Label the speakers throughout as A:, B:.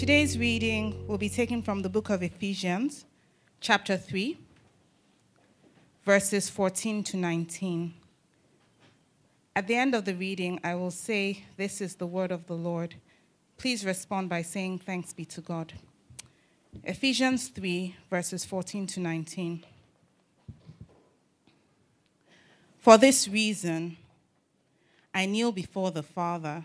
A: Today's reading will be taken from the book of Ephesians, chapter 3, verses 14 to 19. At the end of the reading, I will say, This is the word of the Lord. Please respond by saying, Thanks be to God. Ephesians 3, verses 14 to 19. For this reason, I kneel before the Father,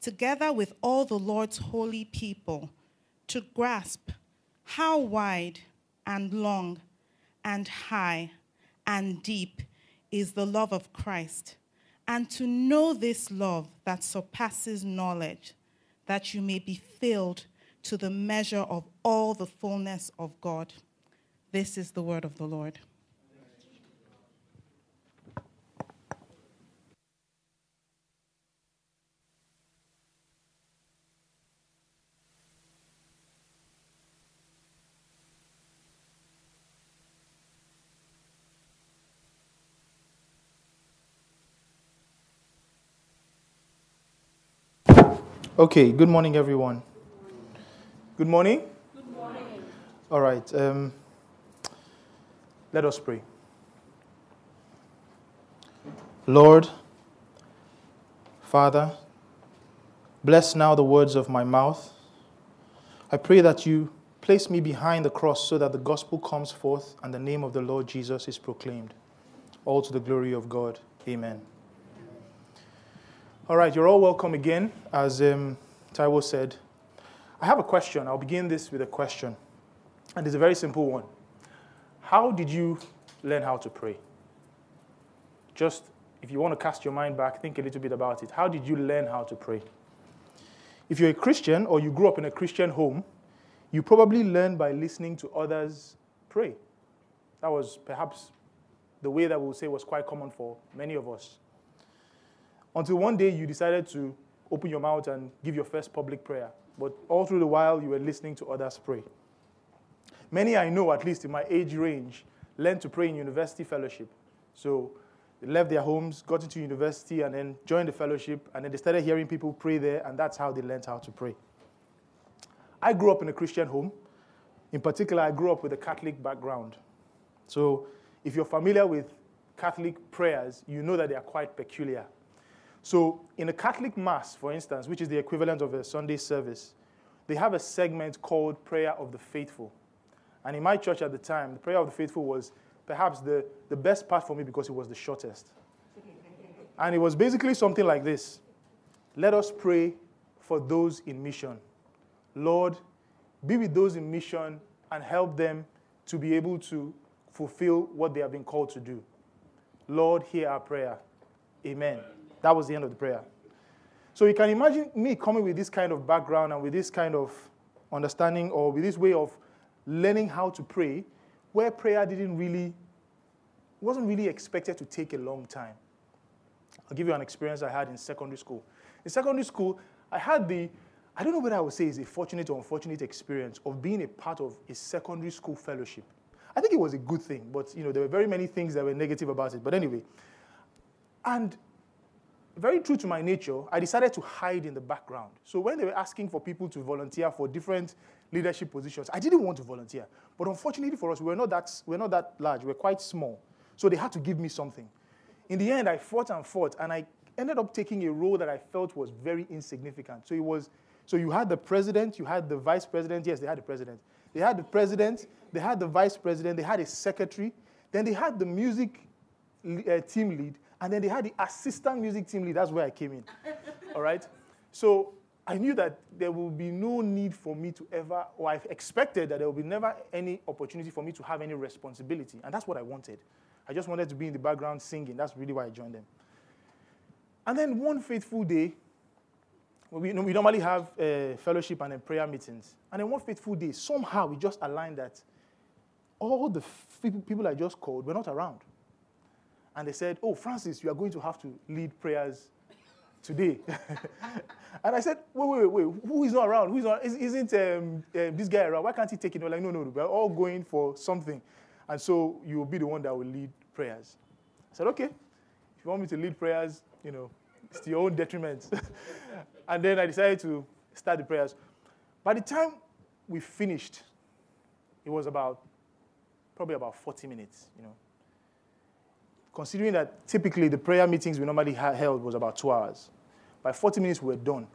A: together with all the Lord's holy people, to grasp how wide and long and high and deep is the love of Christ, and to know this love that surpasses knowledge, that you may be filled to the measure of all the fullness of God. This is the word of the Lord.
B: Okay, good morning, everyone. Good morning. Good morning. All right, um, let us pray. Lord, Father, bless now the words of my mouth. I pray that you place me behind the cross so that the gospel comes forth and the name of the Lord Jesus is proclaimed. All to the glory of God. Amen. All right, you're all welcome again. As um, Taiwo said, I have a question. I'll begin this with a question. And it's a very simple one. How did you learn how to pray? Just if you want to cast your mind back, think a little bit about it. How did you learn how to pray? If you're a Christian or you grew up in a Christian home, you probably learned by listening to others pray. That was perhaps the way that we'll say was quite common for many of us. Until one day you decided to open your mouth and give your first public prayer. But all through the while, you were listening to others pray. Many I know, at least in my age range, learned to pray in university fellowship. So they left their homes, got into university, and then joined the fellowship, and then they started hearing people pray there, and that's how they learned how to pray. I grew up in a Christian home. In particular, I grew up with a Catholic background. So if you're familiar with Catholic prayers, you know that they are quite peculiar. So, in a Catholic Mass, for instance, which is the equivalent of a Sunday service, they have a segment called Prayer of the Faithful. And in my church at the time, the Prayer of the Faithful was perhaps the, the best part for me because it was the shortest. and it was basically something like this Let us pray for those in mission. Lord, be with those in mission and help them to be able to fulfill what they have been called to do. Lord, hear our prayer. Amen. That was the end of the prayer. So you can imagine me coming with this kind of background and with this kind of understanding or with this way of learning how to pray, where prayer didn't really, wasn't really expected to take a long time. I'll give you an experience I had in secondary school. In secondary school, I had the, I don't know whether I would say it's a fortunate or unfortunate experience of being a part of a secondary school fellowship. I think it was a good thing, but you know, there were very many things that were negative about it. But anyway, and very true to my nature, I decided to hide in the background. So when they were asking for people to volunteer for different leadership positions, I didn't want to volunteer. But unfortunately for us, we were not that, we were not that large. We were quite small. So they had to give me something. In the end, I fought and fought, and I ended up taking a role that I felt was very insignificant. So it was, so you had the president, you had the vice president. Yes, they had the president. They had the president, they had the vice president, they had a secretary, then they had the music uh, team lead, and then they had the assistant music team lead. That's where I came in. All right? So I knew that there will be no need for me to ever, or I expected that there will be never any opportunity for me to have any responsibility. And that's what I wanted. I just wanted to be in the background singing. That's really why I joined them. And then one faithful day, we, we normally have uh, fellowship and prayer meetings. And then one faithful day, somehow we just aligned that all the people I just called were not around. And they said, Oh, Francis, you are going to have to lead prayers today. and I said, Wait, wait, wait. Who is not around? Who is not? Isn't um, um, this guy around? Why can't he take it? We're like, No, no. We're all going for something. And so you will be the one that will lead prayers. I said, Okay. If you want me to lead prayers, you know, it's to your own detriment. and then I decided to start the prayers. By the time we finished, it was about probably about 40 minutes, you know. Considering that typically the prayer meetings we normally held was about two hours. By 40 minutes, we were done.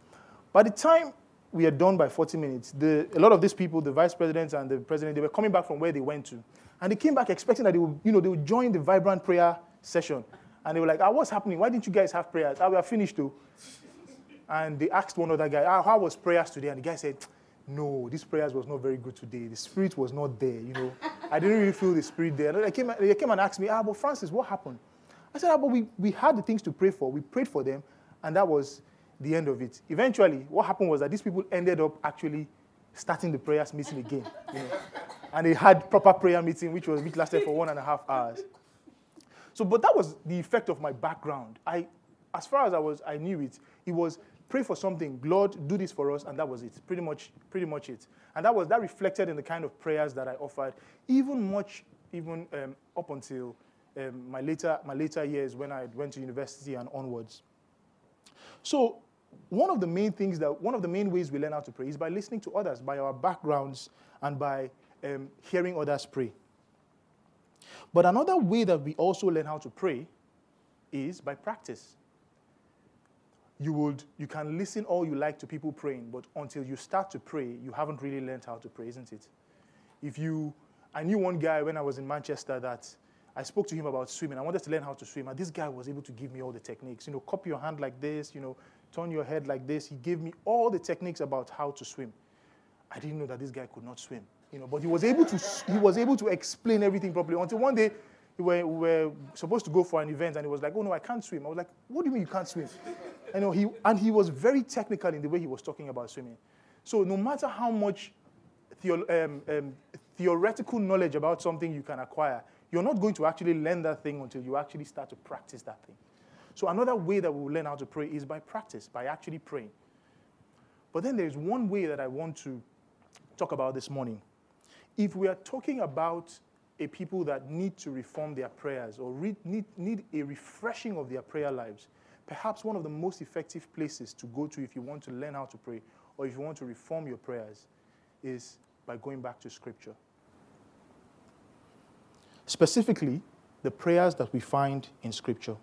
B: By the time we are done by 40 minutes, the, a lot of these people, the vice presidents and the president, they were coming back from where they went to. And they came back expecting that they would, you know, they would join the vibrant prayer session. And they were like, ah, what's happening? Why didn't you guys have prayers? Ah, we are finished too. And they asked one other guy, ah, how was prayers today? And the guy said, no, this prayers was not very good today. The spirit was not there, you know. I didn't really feel the spirit there. They came, they came and asked me, ah, but Francis, what happened? I said, ah, but we, we had the things to pray for. We prayed for them, and that was the end of it. Eventually, what happened was that these people ended up actually starting the prayers meeting again. You know? and they had proper prayer meeting, which was which lasted for one and a half hours. So, but that was the effect of my background. I, as far as I was, I knew it. It was pray for something, Lord, do this for us, and that was it. Pretty much, pretty much it. And that was that reflected in the kind of prayers that I offered, even much, even um, up until um, my later my later years when I went to university and onwards. So, one of the main things that one of the main ways we learn how to pray is by listening to others, by our backgrounds, and by um, hearing others pray. But another way that we also learn how to pray is by practice. You would you can listen all you like to people praying, but until you start to pray, you haven't really learned how to pray, isn't it? If you I knew one guy when I was in Manchester that I spoke to him about swimming. I wanted to learn how to swim, and this guy was able to give me all the techniques. You know, cup your hand like this, you know, turn your head like this. He gave me all the techniques about how to swim. I didn't know that this guy could not swim. You know, but he was able to he was able to explain everything properly until one day we were, we were supposed to go for an event and he was like, "Oh no, I can't swim." I was like, "What do you mean you can't swim?" You know, he and he was very technical in the way he was talking about swimming. So no matter how much theo, um, um, theoretical knowledge about something you can acquire, you're not going to actually learn that thing until you actually start to practice that thing. So another way that we will learn how to pray is by practice, by actually praying. But then there's one way that I want to talk about this morning if we are talking about a people that need to reform their prayers or re- need, need a refreshing of their prayer lives, perhaps one of the most effective places to go to if you want to learn how to pray or if you want to reform your prayers is by going back to Scripture. Specifically, the prayers that we find in Scripture.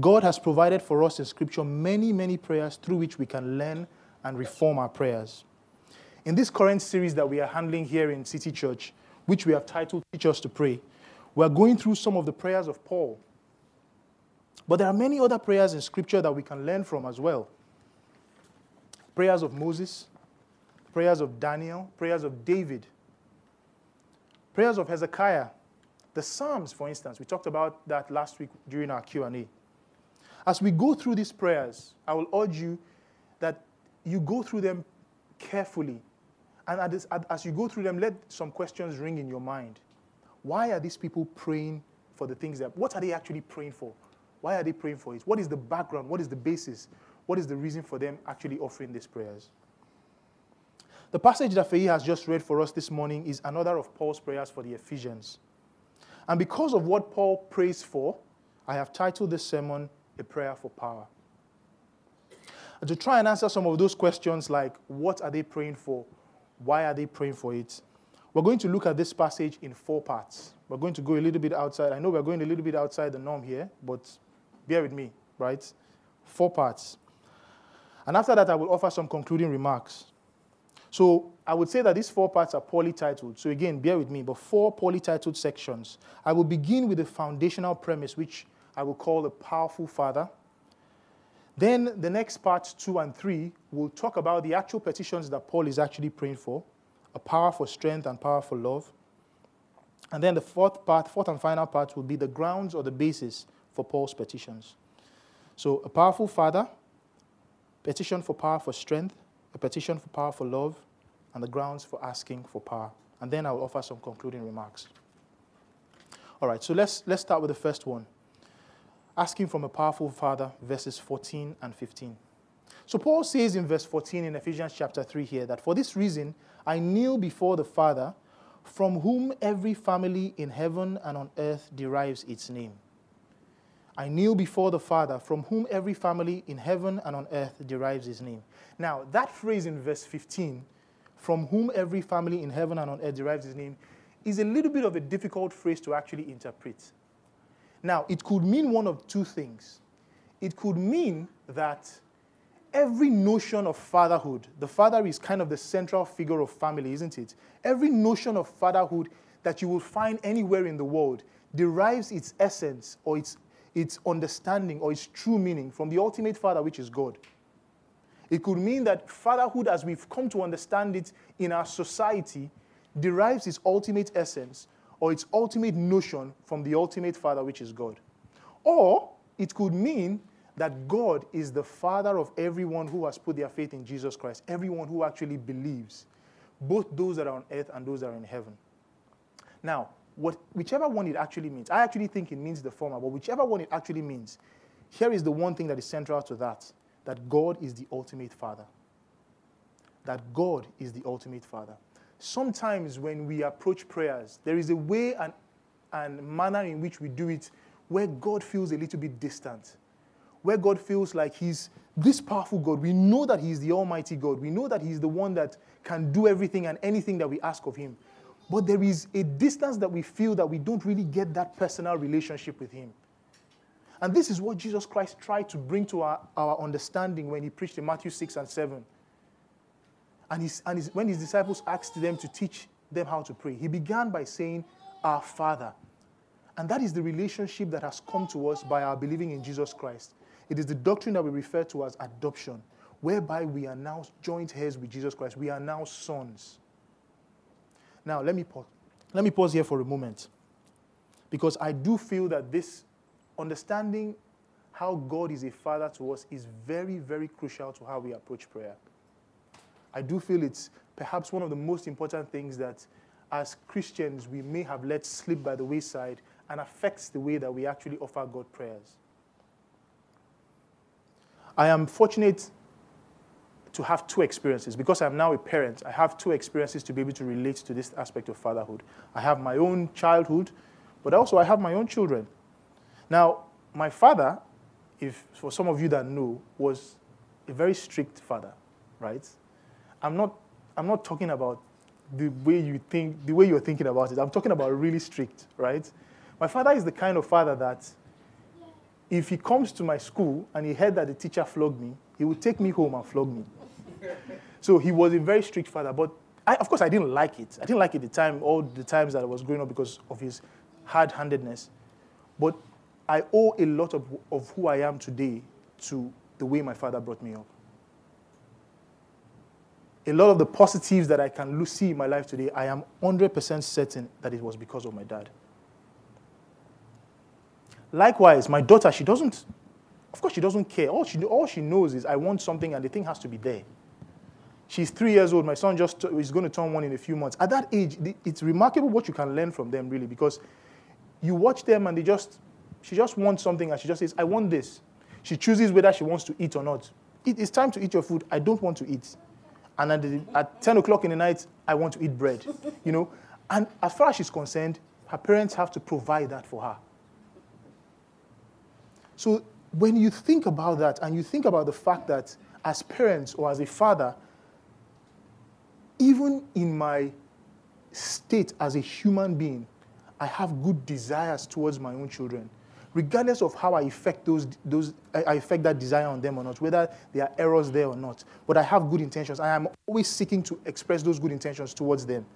B: God has provided for us in Scripture many, many prayers through which we can learn and reform our prayers. In this current series that we are handling here in City Church, which we have titled Teach Us to Pray, we are going through some of the prayers of Paul. But there are many other prayers in Scripture that we can learn from as well. Prayers of Moses, prayers of Daniel, prayers of David, prayers of Hezekiah, the Psalms, for instance. We talked about that last week during our Q&A. As we go through these prayers, I will urge you that you go through them carefully and as you go through them, let some questions ring in your mind. Why are these people praying for the things that, what are they actually praying for? Why are they praying for it? What is the background? What is the basis? What is the reason for them actually offering these prayers? The passage that Faye has just read for us this morning is another of Paul's prayers for the Ephesians. And because of what Paul prays for, I have titled this sermon, A Prayer for Power. And to try and answer some of those questions like, what are they praying for? Why are they praying for it? We're going to look at this passage in four parts. We're going to go a little bit outside. I know we're going a little bit outside the norm here, but bear with me, right? Four parts. And after that, I will offer some concluding remarks. So I would say that these four parts are poorly titled. So again, bear with me, but four poorly titled sections. I will begin with the foundational premise, which I will call the powerful father. Then the next part, two and three, will talk about the actual petitions that Paul is actually praying for a power for strength and power for love. And then the fourth part, fourth and final part, will be the grounds or the basis for Paul's petitions. So, a powerful father, petition for power for strength, a petition for power for love, and the grounds for asking for power. And then I will offer some concluding remarks. All right, so let's, let's start with the first one asking from a powerful father, verses 14 and 15. So Paul says in verse 14 in Ephesians chapter 3 here that for this reason I kneel before the Father, from whom every family in heaven and on earth derives its name. I kneel before the Father, from whom every family in heaven and on earth derives his name. Now, that phrase in verse 15, from whom every family in heaven and on earth derives his name, is a little bit of a difficult phrase to actually interpret. Now, it could mean one of two things. It could mean that every notion of fatherhood, the father is kind of the central figure of family, isn't it? Every notion of fatherhood that you will find anywhere in the world derives its essence or its, its understanding or its true meaning from the ultimate father, which is God. It could mean that fatherhood, as we've come to understand it in our society, derives its ultimate essence or its ultimate notion from the ultimate Father, which is God. Or it could mean that God is the Father of everyone who has put their faith in Jesus Christ, everyone who actually believes, both those that are on earth and those that are in heaven. Now, what, whichever one it actually means, I actually think it means the former, but whichever one it actually means, here is the one thing that is central to that that God is the ultimate Father. That God is the ultimate Father sometimes when we approach prayers, there is a way and, and manner in which we do it where God feels a little bit distant, where God feels like He's this powerful God. We know that He's the Almighty God. We know that He's the one that can do everything and anything that we ask of Him. But there is a distance that we feel that we don't really get that personal relationship with Him. And this is what Jesus Christ tried to bring to our, our understanding when He preached in Matthew 6 and 7. And, his, and his, when his disciples asked them to teach them how to pray, he began by saying, Our Father. And that is the relationship that has come to us by our believing in Jesus Christ. It is the doctrine that we refer to as adoption, whereby we are now joint heirs with Jesus Christ. We are now sons. Now, let me pause. Let me pause here for a moment. Because I do feel that this understanding how God is a father to us is very, very crucial to how we approach prayer. I do feel it's perhaps one of the most important things that as Christians we may have let slip by the wayside and affects the way that we actually offer God prayers. I am fortunate to have two experiences because I'm now a parent. I have two experiences to be able to relate to this aspect of fatherhood. I have my own childhood, but also I have my own children. Now, my father, if for some of you that know, was a very strict father, right? I'm not, I'm not talking about the way you think, the way you're thinking about it. I'm talking about really strict, right? My father is the kind of father that if he comes to my school and he heard that the teacher flogged me, he would take me home and flog me. so he was a very strict father. But I, of course, I didn't like it. I didn't like it the time, all the times that I was growing up because of his hard handedness. But I owe a lot of, of who I am today to the way my father brought me up a lot of the positives that I can see in my life today, I am 100% certain that it was because of my dad. Likewise, my daughter, she doesn't, of course, she doesn't care. All she, all she knows is I want something and the thing has to be there. She's three years old. My son just is going to turn one in a few months. At that age, it's remarkable what you can learn from them, really, because you watch them and they just, she just wants something and she just says, I want this. She chooses whether she wants to eat or not. it's time to eat your food. I don't want to eat and at, the, at 10 o'clock in the night, I want to eat bread. You know? And as far as she's concerned, her parents have to provide that for her. So when you think about that and you think about the fact that as parents or as a father, even in my state as a human being, I have good desires towards my own children. Regardless of how I affect those, those I effect that desire on them or not, whether there are errors there or not. But I have good intentions. I am always seeking to express those good intentions towards them.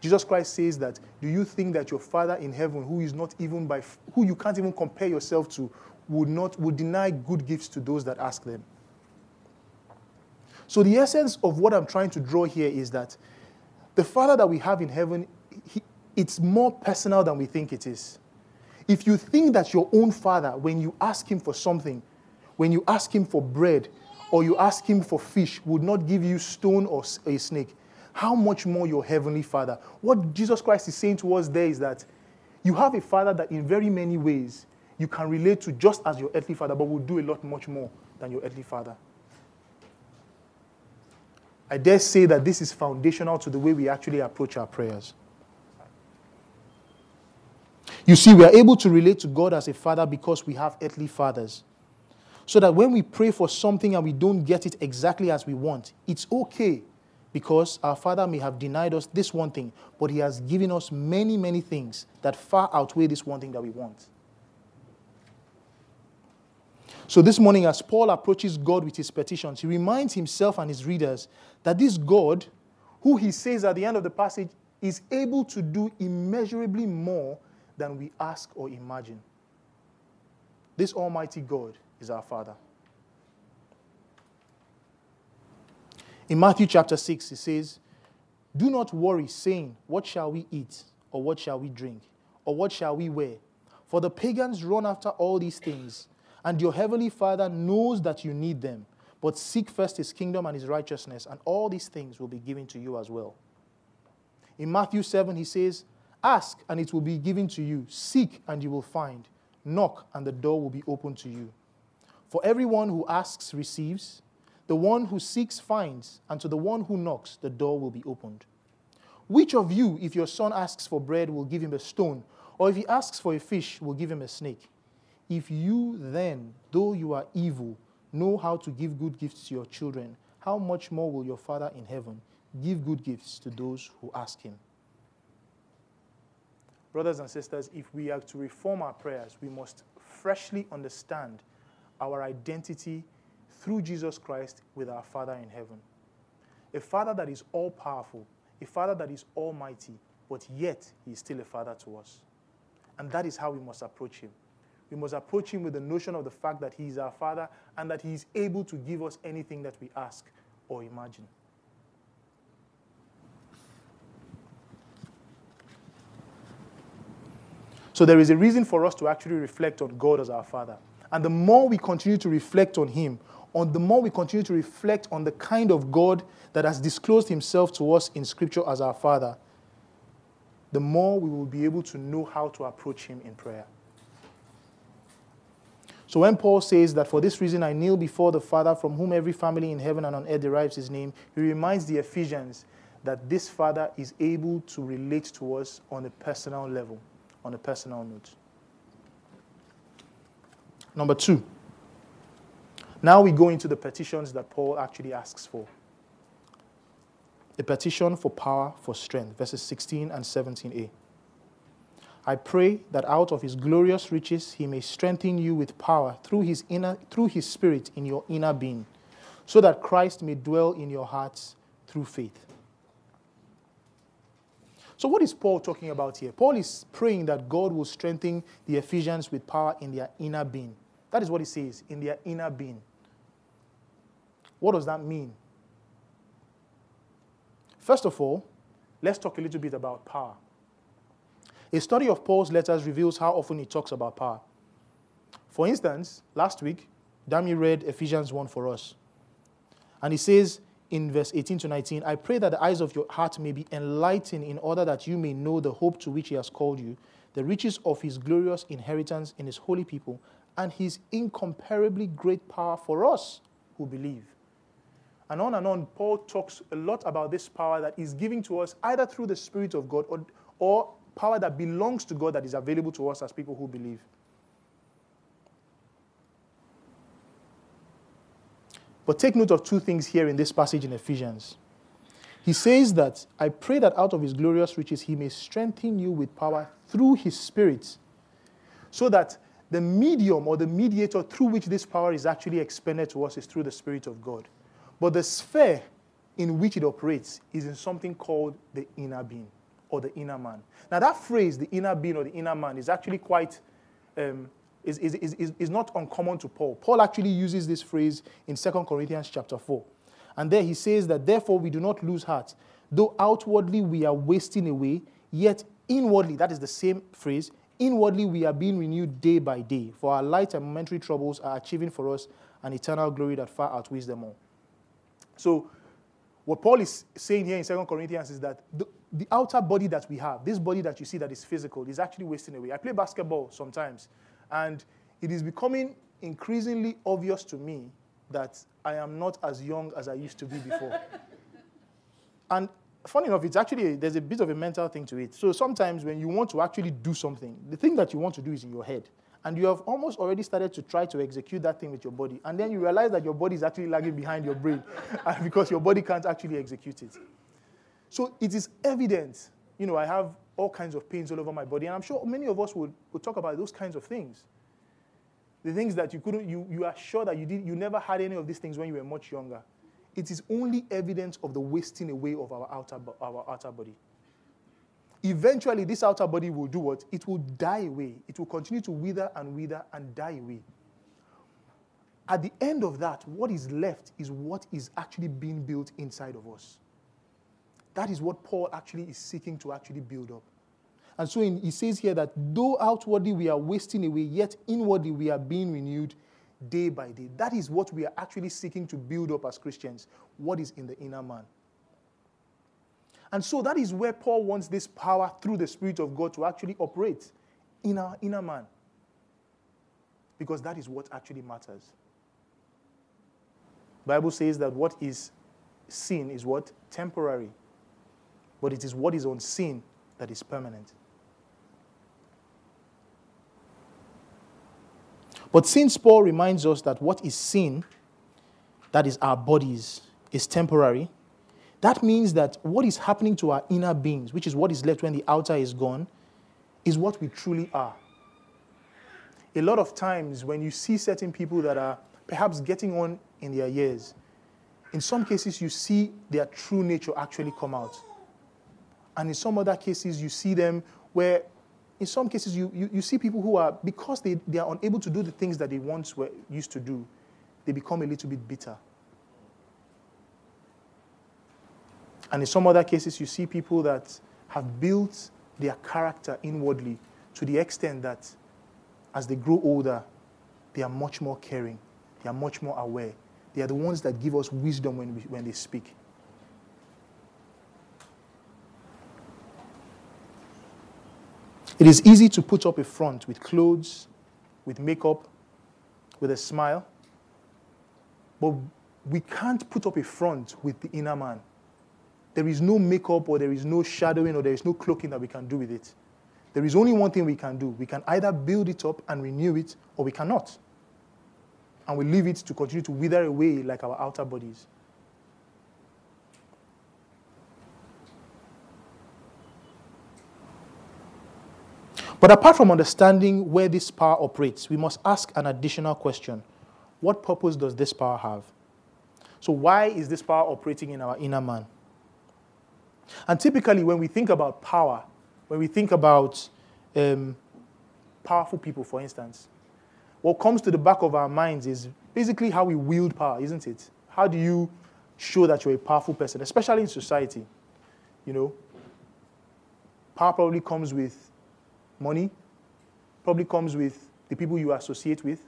B: Jesus Christ says that, do you think that your Father in heaven, who is not even by who you can't even compare yourself to, would not would deny good gifts to those that ask them? So the essence of what I'm trying to draw here is that the Father that we have in heaven, he, it's more personal than we think it is. If you think that your own father, when you ask him for something, when you ask him for bread or you ask him for fish, would not give you stone or a snake, how much more your heavenly father? What Jesus Christ is saying to us there is that you have a father that in very many ways you can relate to just as your earthly father, but will do a lot much more than your earthly father. I dare say that this is foundational to the way we actually approach our prayers. You see, we are able to relate to God as a father because we have earthly fathers. So that when we pray for something and we don't get it exactly as we want, it's okay because our father may have denied us this one thing, but he has given us many, many things that far outweigh this one thing that we want. So, this morning, as Paul approaches God with his petitions, he reminds himself and his readers that this God, who he says at the end of the passage, is able to do immeasurably more than we ask or imagine. This Almighty God is our Father. In Matthew chapter 6, it says, Do not worry, saying, What shall we eat? Or what shall we drink? Or what shall we wear? For the pagans run after all these things, and your heavenly Father knows that you need them. But seek first his kingdom and his righteousness, and all these things will be given to you as well. In Matthew 7, he says, Ask, and it will be given to you. Seek, and you will find. Knock, and the door will be opened to you. For everyone who asks receives, the one who seeks finds, and to the one who knocks, the door will be opened. Which of you, if your son asks for bread, will give him a stone, or if he asks for a fish, will give him a snake? If you then, though you are evil, know how to give good gifts to your children, how much more will your Father in heaven give good gifts to those who ask him? Brothers and sisters, if we are to reform our prayers, we must freshly understand our identity through Jesus Christ with our Father in heaven. A Father that is all powerful, a Father that is almighty, but yet He is still a Father to us. And that is how we must approach Him. We must approach Him with the notion of the fact that He is our Father and that He is able to give us anything that we ask or imagine. So there is a reason for us to actually reflect on God as our Father. And the more we continue to reflect on Him, on the more we continue to reflect on the kind of God that has disclosed Himself to us in Scripture as our Father, the more we will be able to know how to approach Him in prayer. So when Paul says that for this reason I kneel before the Father from whom every family in heaven and on earth derives his name, he reminds the Ephesians that this Father is able to relate to us on a personal level on a personal note. Number two, now we go into the petitions that Paul actually asks for. The petition for power for strength, verses 16 and 17a. I pray that out of his glorious riches he may strengthen you with power through his, inner, through his spirit in your inner being, so that Christ may dwell in your hearts through faith so, what is Paul talking about here? Paul is praying that God will strengthen the Ephesians with power in their inner being. That is what he says, in their inner being. What does that mean? First of all, let's talk a little bit about power. A study of Paul's letters reveals how often he talks about power. For instance, last week, Dami read Ephesians 1 for us. And he says, in verse 18 to 19, I pray that the eyes of your heart may be enlightened in order that you may know the hope to which he has called you, the riches of his glorious inheritance in his holy people, and his incomparably great power for us who believe. And on and on, Paul talks a lot about this power that is given to us either through the Spirit of God or, or power that belongs to God that is available to us as people who believe. But take note of two things here in this passage in Ephesians. He says that, I pray that out of his glorious riches he may strengthen you with power through his spirit, so that the medium or the mediator through which this power is actually expended to us is through the Spirit of God. But the sphere in which it operates is in something called the inner being or the inner man. Now, that phrase, the inner being or the inner man, is actually quite, um, is, is, is, is not uncommon to Paul. Paul actually uses this phrase in 2 Corinthians chapter 4. And there he says that, therefore, we do not lose heart. Though outwardly we are wasting away, yet inwardly, that is the same phrase, inwardly we are being renewed day by day. For our light and momentary troubles are achieving for us an eternal glory that far outweighs them all. So, what Paul is saying here in 2 Corinthians is that the, the outer body that we have, this body that you see that is physical, is actually wasting away. I play basketball sometimes, and it is becoming increasingly obvious to me that I am not as young as I used to be before. and funny enough, it's actually, there's a bit of a mental thing to it. So sometimes when you want to actually do something, the thing that you want to do is in your head. And you have almost already started to try to execute that thing with your body. And then you realize that your body is actually lagging behind your brain because your body can't actually execute it. So it is evident. You know, I have all kinds of pains all over my body. And I'm sure many of us would, would talk about those kinds of things. The things that you couldn't, you, you are sure that you, did, you never had any of these things when you were much younger. It is only evidence of the wasting away of our outer, our outer body. Eventually, this outer body will do what? It will die away. It will continue to wither and wither and die away. At the end of that, what is left is what is actually being built inside of us. That is what Paul actually is seeking to actually build up. And so in, he says here that though outwardly we are wasting away, yet inwardly we are being renewed day by day. That is what we are actually seeking to build up as Christians. What is in the inner man? And so that is where Paul wants this power through the Spirit of God to actually operate in our inner man. Because that is what actually matters. Bible says that what is seen is what? Temporary. But it is what is unseen that is permanent. But since Paul reminds us that what is seen, that is our bodies, is temporary, that means that what is happening to our inner beings, which is what is left when the outer is gone, is what we truly are. A lot of times, when you see certain people that are perhaps getting on in their years, in some cases, you see their true nature actually come out. And in some other cases, you see them where, in some cases, you, you, you see people who are, because they, they are unable to do the things that they once were used to do, they become a little bit bitter. And in some other cases, you see people that have built their character inwardly to the extent that as they grow older, they are much more caring, they are much more aware. They are the ones that give us wisdom when, we, when they speak. It is easy to put up a front with clothes, with makeup, with a smile, but we can't put up a front with the inner man. There is no makeup or there is no shadowing or there is no cloaking that we can do with it. There is only one thing we can do. We can either build it up and renew it or we cannot. And we leave it to continue to wither away like our outer bodies. But apart from understanding where this power operates, we must ask an additional question What purpose does this power have? So, why is this power operating in our inner man? And typically, when we think about power, when we think about um, powerful people, for instance, what comes to the back of our minds is basically how we wield power, isn't it? How do you show that you're a powerful person, especially in society? You know, power probably comes with money, probably comes with the people you associate with,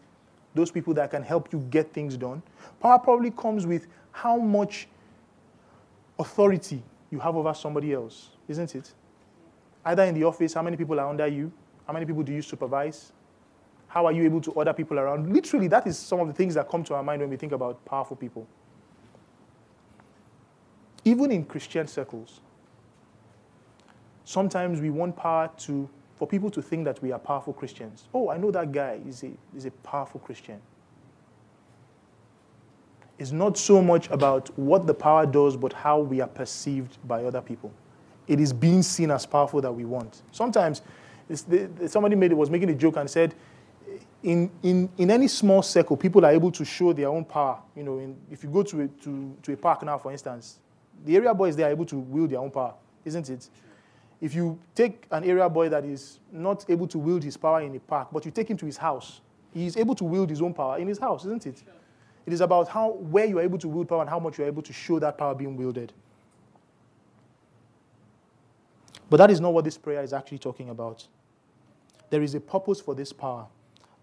B: those people that can help you get things done. Power probably comes with how much authority you have over somebody else, isn't it? Either in the office, how many people are under you? How many people do you supervise? How are you able to order people around? Literally, that is some of the things that come to our mind when we think about powerful people. Even in Christian circles, sometimes we want power to, for people to think that we are powerful Christians. Oh, I know that guy is a, is a powerful Christian It's not so much about what the power does, but how we are perceived by other people. It is being seen as powerful that we want. Sometimes the, somebody made, was making a joke and said, in, in, in any small circle, people are able to show their own power. You know, in, if you go to a, to, to a park now, for instance, the area boys they are able to wield their own power, isn't it? If you take an area boy that is not able to wield his power in a park, but you take him to his house, he is able to wield his own power in his house, isn't it? It is about how where you are able to wield power and how much you are able to show that power being wielded. But that is not what this prayer is actually talking about. There is a purpose for this power.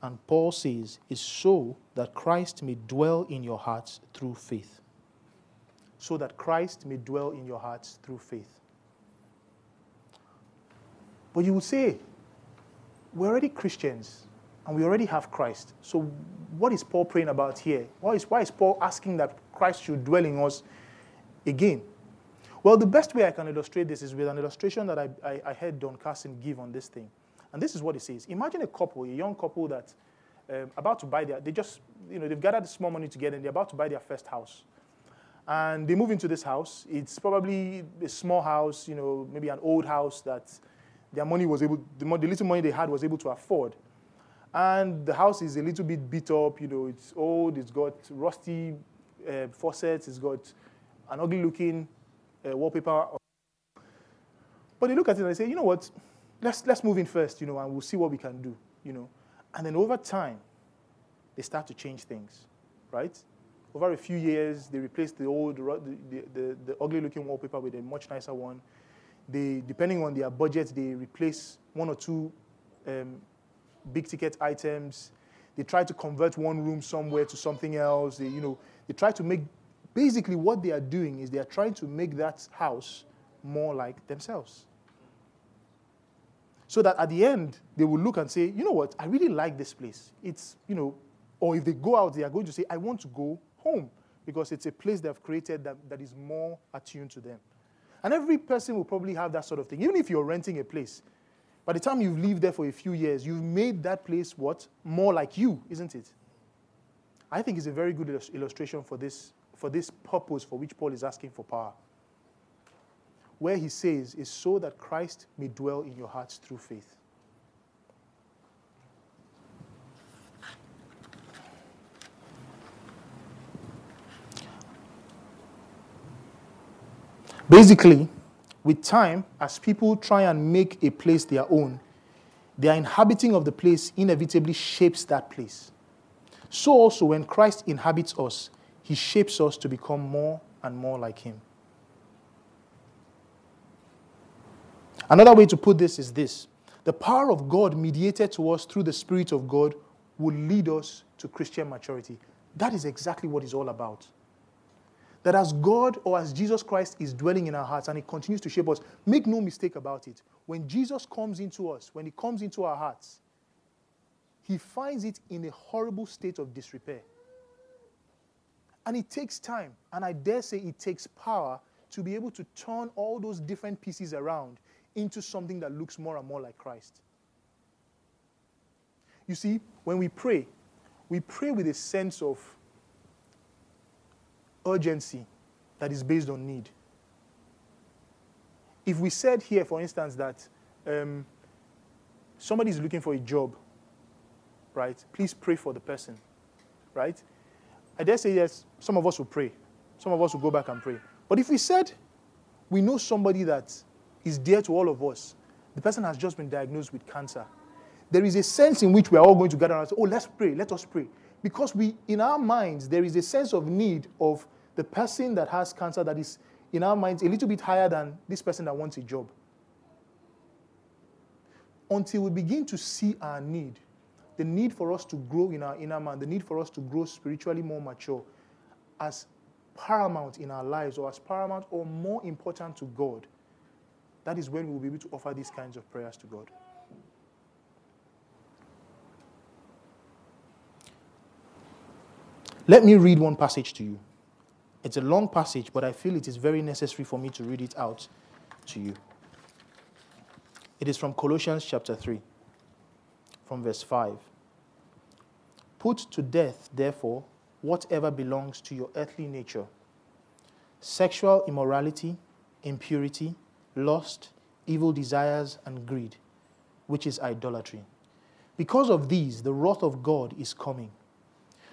B: And Paul says, is so that Christ may dwell in your hearts through faith. So that Christ may dwell in your hearts through faith. But you would say, we're already Christians and we already have Christ. So what is Paul praying about here? Why is, why is Paul asking that Christ should dwell in us again? Well, the best way I can illustrate this is with an illustration that I, I, I heard Don Carson give on this thing. And this is what he says. Imagine a couple, a young couple that um, about to buy their, they just, you know, they've gathered small money together and they're about to buy their first house. And they move into this house. It's probably a small house, you know, maybe an old house that their money was able, the, the little money they had was able to afford. And the house is a little bit beat up, you know, it's old, it's got rusty uh, faucets, it's got an ugly looking uh, wallpaper. But they look at it and they say, you know what, let's, let's move in first, you know, and we'll see what we can do, you know. And then over time, they start to change things, right? Over a few years, they replace the old, the, the, the, the ugly looking wallpaper with a much nicer one. They, depending on their budget, they replace one or two um, big ticket items. They try to convert one room somewhere to something else. They, you know, they try to make, basically what they are doing is they are trying to make that house more like themselves. So that at the end, they will look and say, you know what, I really like this place. It's, you know, or if they go out, they are going to say, I want to go home because it's a place they've created that, that is more attuned to them. And every person will probably have that sort of thing. Even if you're renting a place, by the time you've lived there for a few years, you've made that place what? More like you, isn't it? I think it's a very good illustration for this, for this purpose for which Paul is asking for power where he says is so that Christ may dwell in your hearts through faith. Basically, with time, as people try and make a place their own, their inhabiting of the place inevitably shapes that place. So, also, when Christ inhabits us, he shapes us to become more and more like him. Another way to put this is this the power of God mediated to us through the Spirit of God will lead us to Christian maturity. That is exactly what it's all about. That as God or as Jesus Christ is dwelling in our hearts and He continues to shape us, make no mistake about it. When Jesus comes into us, when He comes into our hearts, He finds it in a horrible state of disrepair. And it takes time, and I dare say it takes power to be able to turn all those different pieces around into something that looks more and more like Christ. You see, when we pray, we pray with a sense of urgency that is based on need. If we said here, for instance, that um, somebody is looking for a job, right? Please pray for the person, right? I dare say yes, some of us will pray. Some of us will go back and pray. But if we said we know somebody that is dear to all of us. The person has just been diagnosed with cancer. There is a sense in which we are all going to gather and say, Oh, let's pray, let us pray. Because we, in our minds, there is a sense of need of the person that has cancer that is, in our minds, a little bit higher than this person that wants a job. Until we begin to see our need, the need for us to grow in our inner man, the need for us to grow spiritually more mature, as paramount in our lives, or as paramount or more important to God that is when we will be able to offer these kinds of prayers to God. Let me read one passage to you. It's a long passage, but I feel it is very necessary for me to read it out to you. It is from Colossians chapter 3, from verse 5. Put to death, therefore, whatever belongs to your earthly nature sexual immorality, impurity, lust, evil desires, and greed, which is idolatry. Because of these, the wrath of God is coming.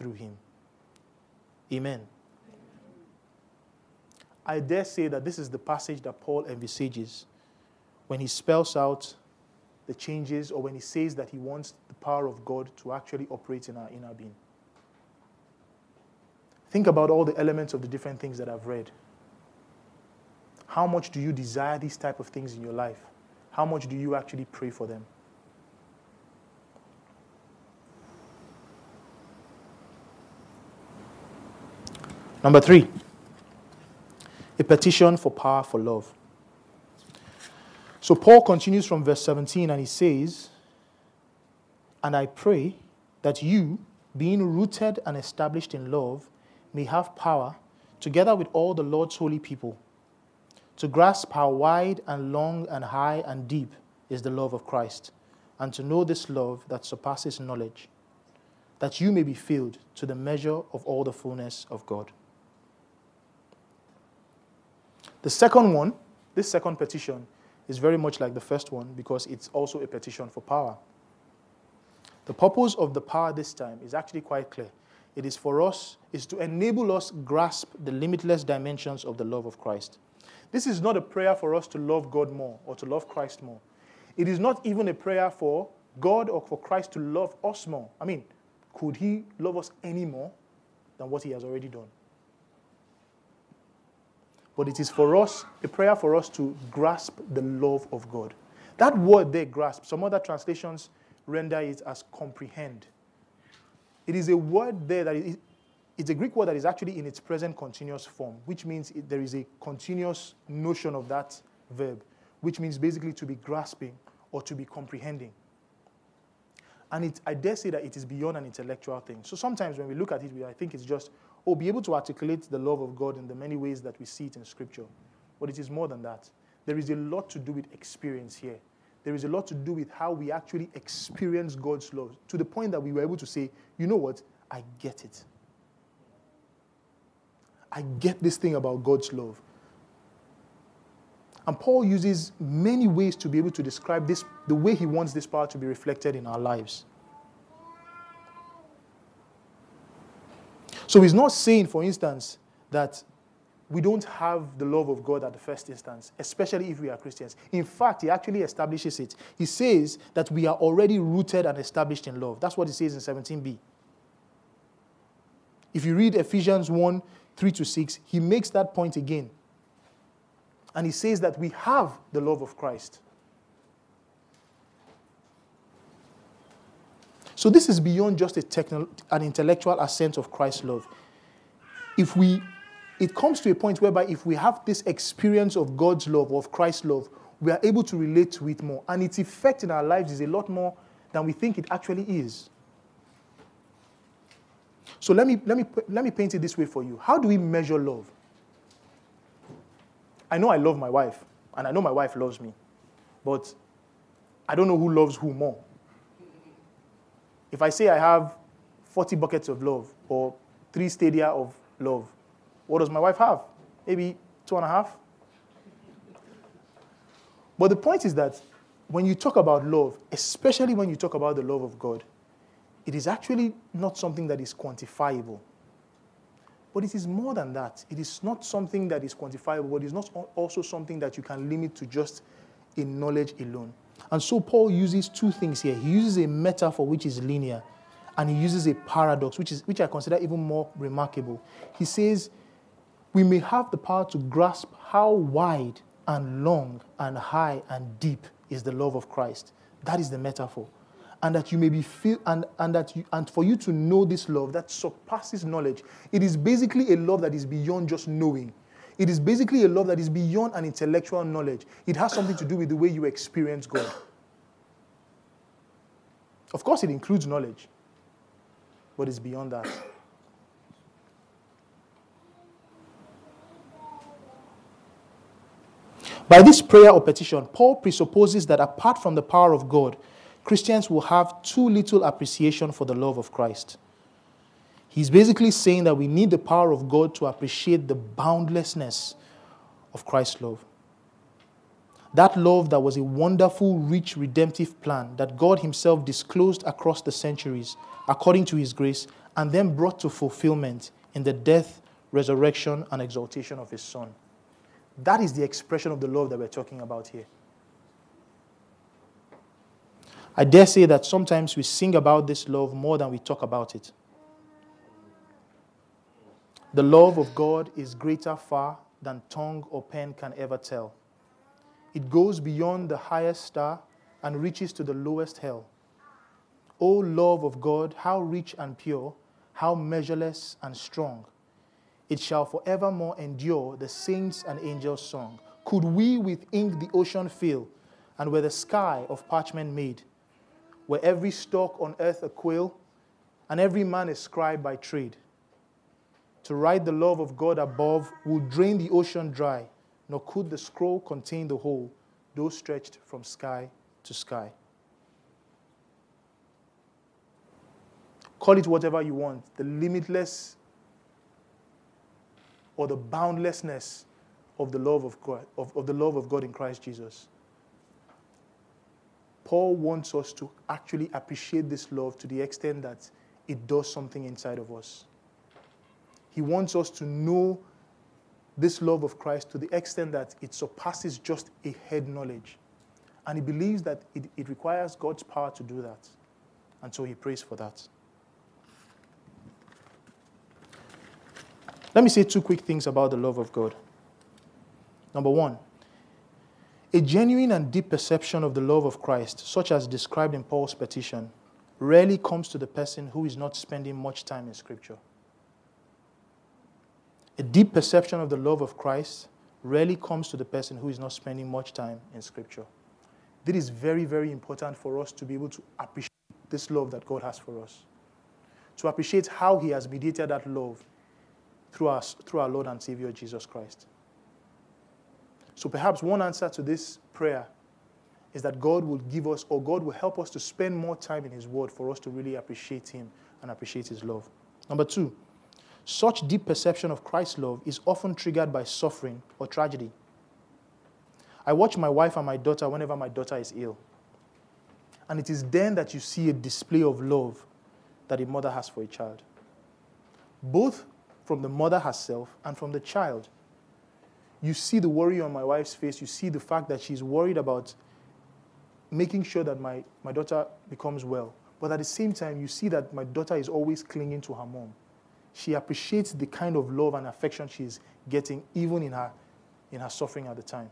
B: through him. Amen. I dare say that this is the passage that Paul envisages when he spells out the changes or when he says that he wants the power of God to actually operate in our inner being. Think about all the elements of the different things that I've read. How much do you desire these type of things in your life? How much do you actually pray for them? Number three, a petition for power for love. So Paul continues from verse 17 and he says, And I pray that you, being rooted and established in love, may have power, together with all the Lord's holy people, to grasp how wide and long and high and deep is the love of Christ, and to know this love that surpasses knowledge, that you may be filled to the measure of all the fullness of God. The second one, this second petition, is very much like the first one because it's also a petition for power. The purpose of the power this time is actually quite clear. It is for us, is to enable us grasp the limitless dimensions of the love of Christ. This is not a prayer for us to love God more or to love Christ more. It is not even a prayer for God or for Christ to love us more. I mean, could He love us any more than what He has already done? But it is for us, a prayer for us to grasp the love of God. That word there, grasp, some other translations render it as comprehend. It is a word there that is, it's a Greek word that is actually in its present continuous form, which means it, there is a continuous notion of that verb, which means basically to be grasping or to be comprehending. And it, I dare say that it is beyond an intellectual thing. So sometimes when we look at it, we, I think it's just, or be able to articulate the love of God in the many ways that we see it in Scripture. But it is more than that. There is a lot to do with experience here. There is a lot to do with how we actually experience God's love to the point that we were able to say, you know what? I get it. I get this thing about God's love. And Paul uses many ways to be able to describe this, the way he wants this power to be reflected in our lives. So he's not saying, for instance, that we don't have the love of God at the first instance, especially if we are Christians. In fact, he actually establishes it. He says that we are already rooted and established in love. That's what he says in 17b. If you read Ephesians 1 3 to 6, he makes that point again. And he says that we have the love of Christ. So this is beyond just a techno- an intellectual assent of Christ's love. If we, it comes to a point whereby if we have this experience of God's love, of Christ's love, we are able to relate to it more. And its effect in our lives is a lot more than we think it actually is. So let me, let me, let me paint it this way for you. How do we measure love? I know I love my wife, and I know my wife loves me, but I don't know who loves who more. If I say I have 40 buckets of love or three stadia of love. What does my wife have? Maybe two and a half? But the point is that when you talk about love, especially when you talk about the love of God, it is actually not something that is quantifiable. But it is more than that. It is not something that is quantifiable, but it is not also something that you can limit to just in knowledge alone. And so Paul uses two things here. He uses a metaphor which is linear, and he uses a paradox, which, is, which I consider even more remarkable. He says, We may have the power to grasp how wide and long and high and deep is the love of Christ. That is the metaphor. And that you may be feel and, and that and for you to know this love that surpasses knowledge, it is basically a love that is beyond just knowing. It is basically a love that is beyond an intellectual knowledge. It has something to do with the way you experience God. Of course, it includes knowledge, but it's beyond that. By this prayer or petition, Paul presupposes that apart from the power of God, Christians will have too little appreciation for the love of Christ. He's basically saying that we need the power of God to appreciate the boundlessness of Christ's love. That love that was a wonderful, rich, redemptive plan that God Himself disclosed across the centuries according to His grace and then brought to fulfillment in the death, resurrection, and exaltation of His Son. That is the expression of the love that we're talking about here. I dare say that sometimes we sing about this love more than we talk about it. The love of God is greater far than tongue or pen can ever tell. It goes beyond the highest star and reaches to the lowest hell. O love of God, how rich and pure, how measureless and strong it shall forevermore endure the saints and angels' song. Could we with ink the ocean fill, and were the sky of parchment made, were every stalk on earth a quill, and every man a scribe by trade, to write the love of God above would drain the ocean dry, nor could the scroll contain the whole, though stretched from sky to sky. Call it whatever you want, the limitless or the boundlessness of the love of God, of, of the love of God in Christ Jesus. Paul wants us to actually appreciate this love to the extent that it does something inside of us. He wants us to know this love of Christ to the extent that it surpasses just a head knowledge. And he believes that it, it requires God's power to do that. And so he prays for that. Let me say two quick things about the love of God. Number one, a genuine and deep perception of the love of Christ, such as described in Paul's petition, rarely comes to the person who is not spending much time in Scripture. A deep perception of the love of Christ rarely comes to the person who is not spending much time in Scripture. This is very, very important for us to be able to appreciate this love that God has for us, to appreciate how He has mediated that love through our, through our Lord and Savior Jesus Christ. So perhaps one answer to this prayer is that God will give us, or God will help us to spend more time in His Word for us to really appreciate Him and appreciate His love. Number two, such deep perception of Christ's love is often triggered by suffering or tragedy. I watch my wife and my daughter whenever my daughter is ill. And it is then that you see a display of love that a mother has for a child. Both from the mother herself and from the child. You see the worry on my wife's face. You see the fact that she's worried about making sure that my, my daughter becomes well. But at the same time, you see that my daughter is always clinging to her mom. She appreciates the kind of love and affection she's getting, even in her, in her suffering at the time.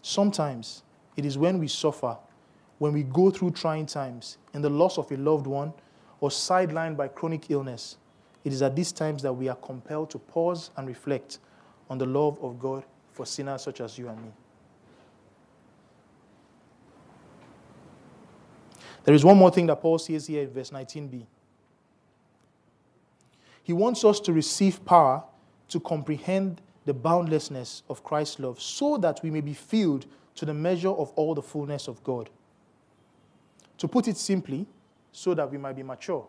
B: Sometimes it is when we suffer, when we go through trying times, in the loss of a loved one, or sidelined by chronic illness, it is at these times that we are compelled to pause and reflect on the love of God for sinners such as you and me. There is one more thing that Paul says here in verse 19b. He wants us to receive power to comprehend the boundlessness of Christ's love so that we may be filled to the measure of all the fullness of God. To put it simply, so that we might be mature,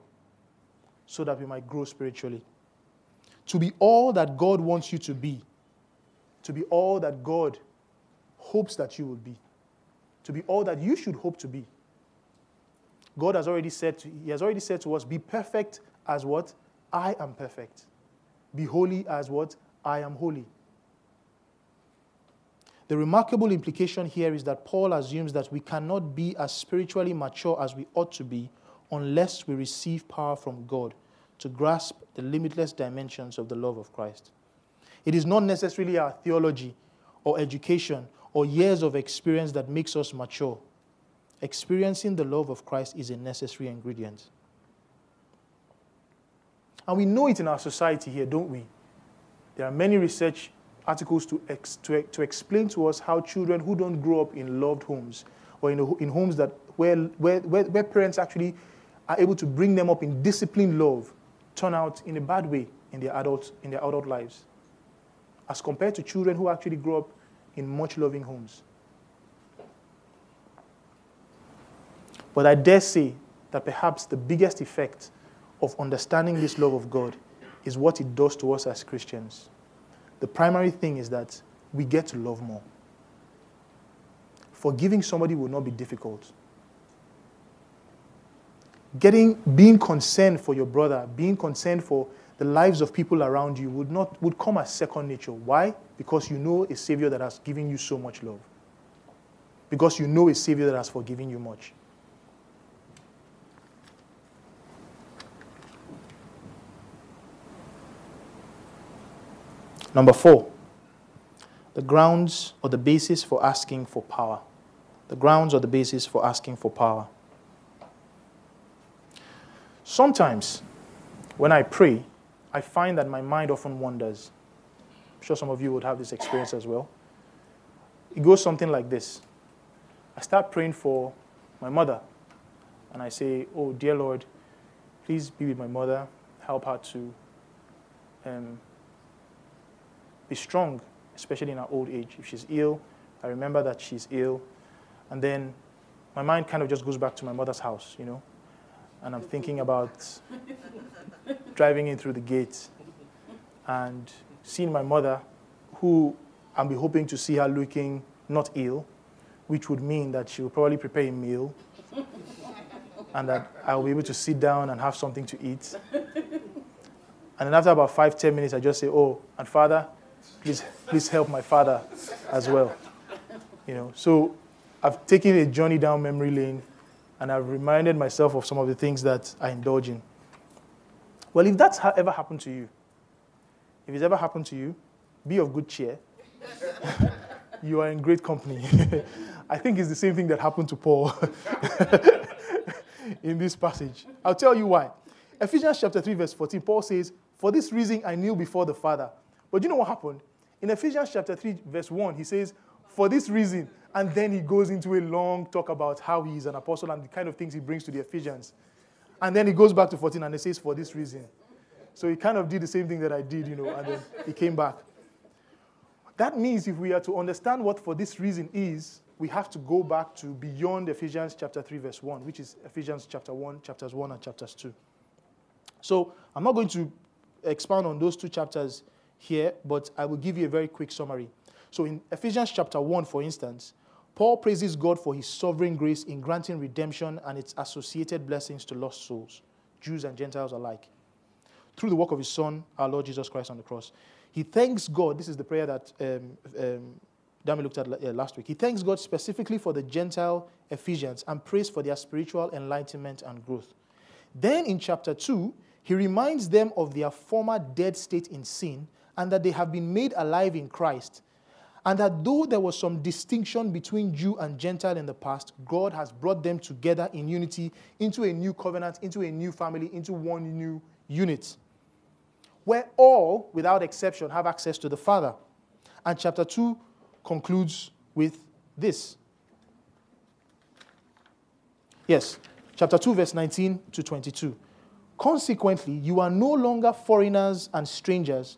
B: so that we might grow spiritually. To be all that God wants you to be, to be all that God hopes that you will be, to be all that you should hope to be. God has already said to, He has already said to us, be perfect as what? I am perfect. Be holy as what? I am holy. The remarkable implication here is that Paul assumes that we cannot be as spiritually mature as we ought to be unless we receive power from God to grasp the limitless dimensions of the love of Christ. It is not necessarily our theology or education or years of experience that makes us mature. Experiencing the love of Christ is a necessary ingredient. And we know it in our society here, don't we? There are many research articles to, ex, to, to explain to us how children who don't grow up in loved homes or in, in homes that where, where, where, where parents actually are able to bring them up in disciplined love turn out in a bad way in their adult, in their adult lives as compared to children who actually grow up in much loving homes. But I dare say that perhaps the biggest effect of understanding this love of God is what it does to us as Christians. The primary thing is that we get to love more. Forgiving somebody will not be difficult. Getting, being concerned for your brother, being concerned for the lives of people around you would, not, would come as second nature. Why? Because you know a Savior that has given you so much love. Because you know a Savior that has forgiven you much. Number four, the grounds or the basis for asking for power. The grounds or the basis for asking for power. Sometimes, when I pray, I find that my mind often wanders. I'm sure some of you would have this experience as well. It goes something like this I start praying for my mother, and I say, Oh, dear Lord, please be with my mother, help her to um, be strong, especially in her old age. If she's ill, I remember that she's ill. And then my mind kind of just goes back to my mother's house, you know. And I'm thinking about driving in through the gate and seeing my mother, who I'll be hoping to see her looking not ill, which would mean that she will probably prepare a meal and that I'll be able to sit down and have something to eat. And then after about five, ten minutes, I just say, Oh, and Father, please, please help my father as well. You know, so I've taken a journey down memory lane and I've reminded myself of some of the things that I indulge in. Well, if that's ever happened to you, if it's ever happened to you, be of good cheer. you are in great company. I think it's the same thing that happened to Paul in this passage. I'll tell you why. Ephesians chapter 3, verse 14, Paul says, For this reason I kneel before the Father. But you know what happened? In Ephesians chapter 3, verse 1, he says, For this reason, and then he goes into a long talk about how he is an apostle and the kind of things he brings to the Ephesians. And then he goes back to 14 and he says, For this reason. So he kind of did the same thing that I did, you know, and then he came back. That means if we are to understand what for this reason is, we have to go back to beyond Ephesians chapter 3, verse 1, which is Ephesians chapter 1, chapters 1 and chapters 2. So I'm not going to expound on those two chapters here, but I will give you a very quick summary. So in Ephesians chapter 1, for instance, Paul praises God for his sovereign grace in granting redemption and its associated blessings to lost souls, Jews and Gentiles alike, through the work of his Son, our Lord Jesus Christ on the cross. He thanks God. This is the prayer that um, um, Dami looked at uh, last week. He thanks God specifically for the Gentile Ephesians and prays for their spiritual enlightenment and growth. Then in chapter 2, he reminds them of their former dead state in sin and that they have been made alive in Christ. And that though there was some distinction between Jew and Gentile in the past, God has brought them together in unity into a new covenant, into a new family, into one new unit, where all, without exception, have access to the Father. And chapter 2 concludes with this. Yes, chapter 2, verse 19 to 22. Consequently, you are no longer foreigners and strangers,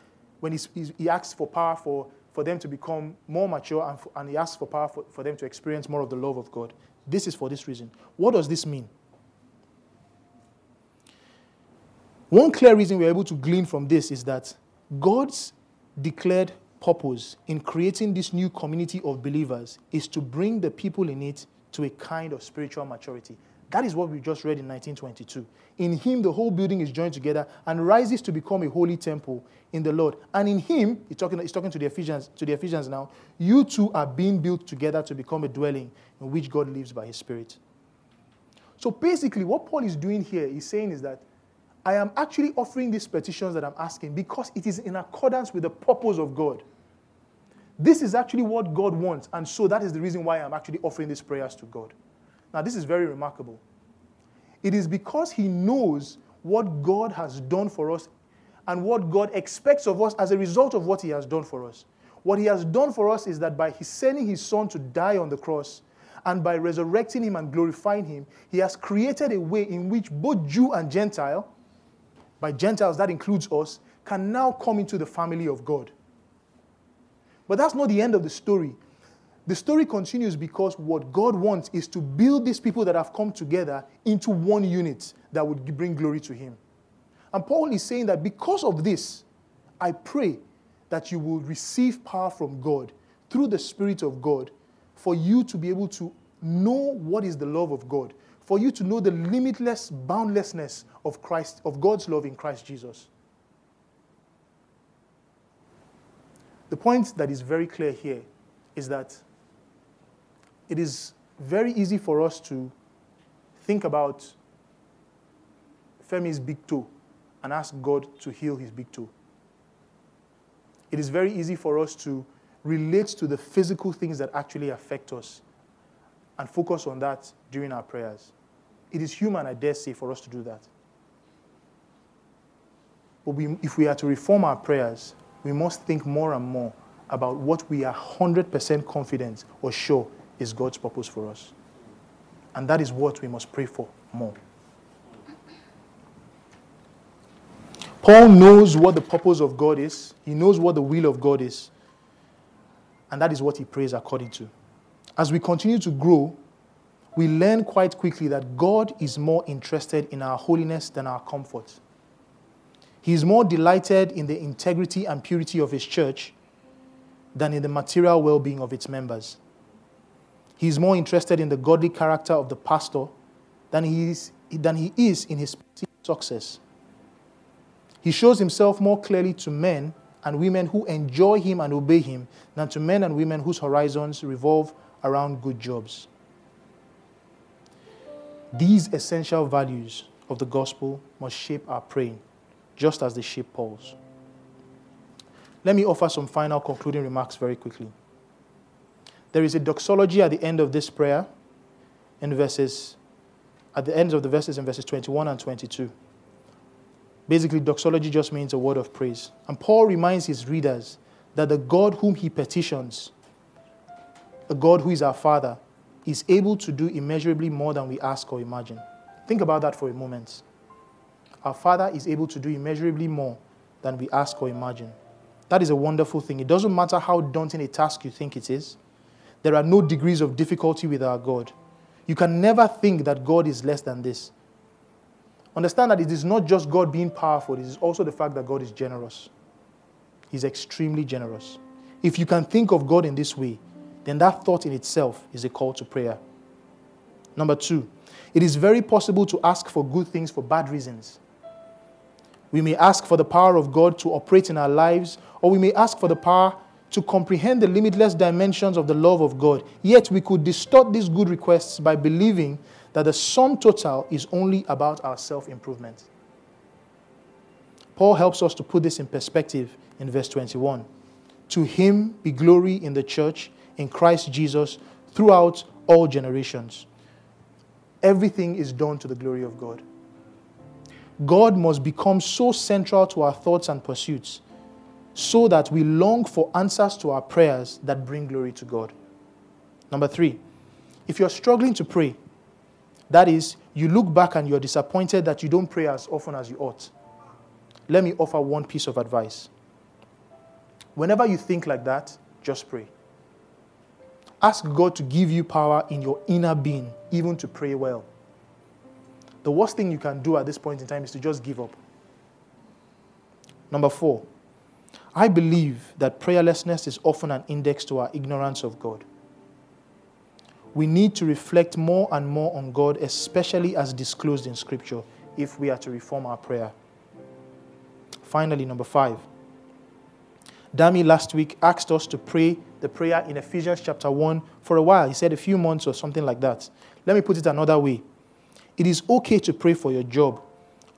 B: when he, he asks for power for, for them to become more mature and, for, and he asks for power for, for them to experience more of the love of God. This is for this reason. What does this mean? One clear reason we're able to glean from this is that God's declared purpose in creating this new community of believers is to bring the people in it to a kind of spiritual maturity. That is what we just read in 1922. In him, the whole building is joined together and rises to become a holy temple in the Lord. And in him, he's talking, he's talking to, the Ephesians, to the Ephesians now, you too are being built together to become a dwelling in which God lives by his Spirit. So basically, what Paul is doing here is saying is that I am actually offering these petitions that I'm asking because it is in accordance with the purpose of God. This is actually what God wants, and so that is the reason why I'm actually offering these prayers to God. Now, this is very remarkable. It is because He knows what God has done for us and what God expects of us as a result of what He has done for us. What He has done for us is that by sending His Son to die on the cross and by resurrecting Him and glorifying Him, He has created a way in which both Jew and Gentile, by Gentiles, that includes us, can now come into the family of God. But that's not the end of the story. The story continues because what God wants is to build these people that have come together into one unit that would bring glory to Him. And Paul is saying that because of this, I pray that you will receive power from God through the Spirit of God for you to be able to know what is the love of God, for you to know the limitless boundlessness of Christ, of God's love in Christ Jesus. The point that is very clear here is that it is very easy for us to think about Femi's big toe and ask God to heal his big toe. It is very easy for us to relate to the physical things that actually affect us and focus on that during our prayers. It is human, I dare say, for us to do that. But we, if we are to reform our prayers, we must think more and more about what we are 100% confident or sure is God's purpose for us. And that is what we must pray for more. Paul knows what the purpose of God is, he knows what the will of God is, and that is what he prays according to. As we continue to grow, we learn quite quickly that God is more interested in our holiness than our comfort. He is more delighted in the integrity and purity of his church than in the material well being of its members. He is more interested in the godly character of the pastor than he is, than he is in his success. He shows himself more clearly to men and women who enjoy him and obey him than to men and women whose horizons revolve around good jobs. These essential values of the gospel must shape our praying, just as they shape Paul's. Let me offer some final concluding remarks very quickly. There is a doxology at the end of this prayer in verses, at the ends of the verses in verses 21 and 22. Basically, doxology just means a word of praise. And Paul reminds his readers that the God whom he petitions, the God who is our Father, is able to do immeasurably more than we ask or imagine. Think about that for a moment. Our Father is able to do immeasurably more than we ask or imagine. That is a wonderful thing. It doesn't matter how daunting a task you think it is. There are no degrees of difficulty with our God. You can never think that God is less than this. Understand that it is not just God being powerful, it is also the fact that God is generous. He's extremely generous. If you can think of God in this way, then that thought in itself is a call to prayer. Number two, it is very possible to ask for good things for bad reasons. We may ask for the power of God to operate in our lives, or we may ask for the power to comprehend the limitless dimensions of the love of God. Yet we could distort these good requests by believing that the sum total is only about our self improvement. Paul helps us to put this in perspective in verse 21. To him be glory in the church, in Christ Jesus, throughout all generations. everything is done to the glory of God. God must become so central to our thoughts and pursuits so that we long for answers to our prayers that bring glory to God. Number three, if you're struggling to pray, that is, you look back and you're disappointed that you don't pray as often as you ought. Let me offer one piece of advice. Whenever you think like that, just pray. Ask God to give you power in your inner being, even to pray well. The worst thing you can do at this point in time is to just give up. Number four, I believe that prayerlessness is often an index to our ignorance of God. We need to reflect more and more on God, especially as disclosed in Scripture, if we are to reform our prayer. Finally, number five. Dami last week asked us to pray the prayer in Ephesians chapter 1 for a while. He said a few months or something like that. Let me put it another way. It is okay to pray for your job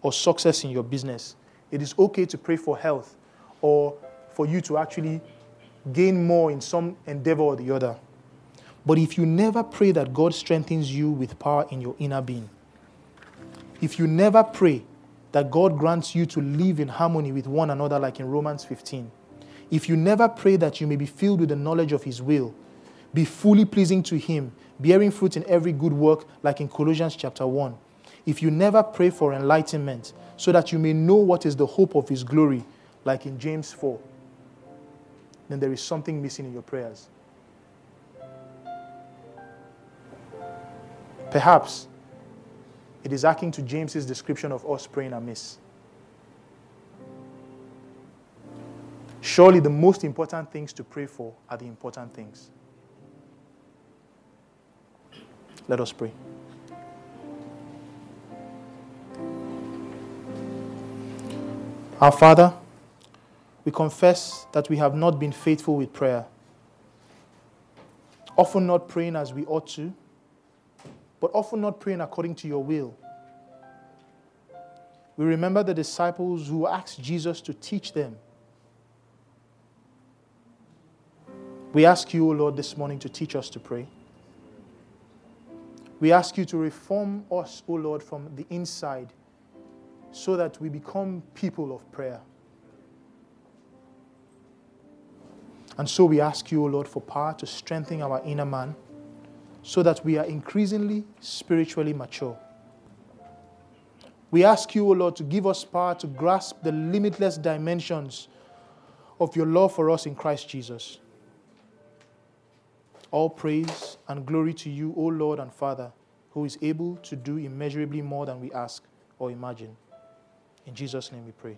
B: or success in your business. It is okay to pray for health or for you to actually gain more in some endeavor or the other. But if you never pray that God strengthens you with power in your inner being, if you never pray that God grants you to live in harmony with one another, like in Romans 15, if you never pray that you may be filled with the knowledge of His will, be fully pleasing to Him, bearing fruit in every good work, like in Colossians chapter 1, if you never pray for enlightenment, so that you may know what is the hope of His glory, like in James 4, then there is something missing in your prayers. Perhaps it is akin to James's description of us praying amiss. Surely the most important things to pray for are the important things. Let us pray. Our Father, we confess that we have not been faithful with prayer, often not praying as we ought to but often not praying according to your will. We remember the disciples who asked Jesus to teach them. We ask you, O Lord, this morning to teach us to pray. We ask you to reform us, O Lord, from the inside so that we become people of prayer. And so we ask you, O Lord, for power to strengthen our inner man so that we are increasingly spiritually mature. We ask you, O Lord, to give us power to grasp the limitless dimensions of your love for us in Christ Jesus. All praise and glory to you, O Lord and Father, who is able to do immeasurably more than we ask or imagine. In Jesus' name we pray.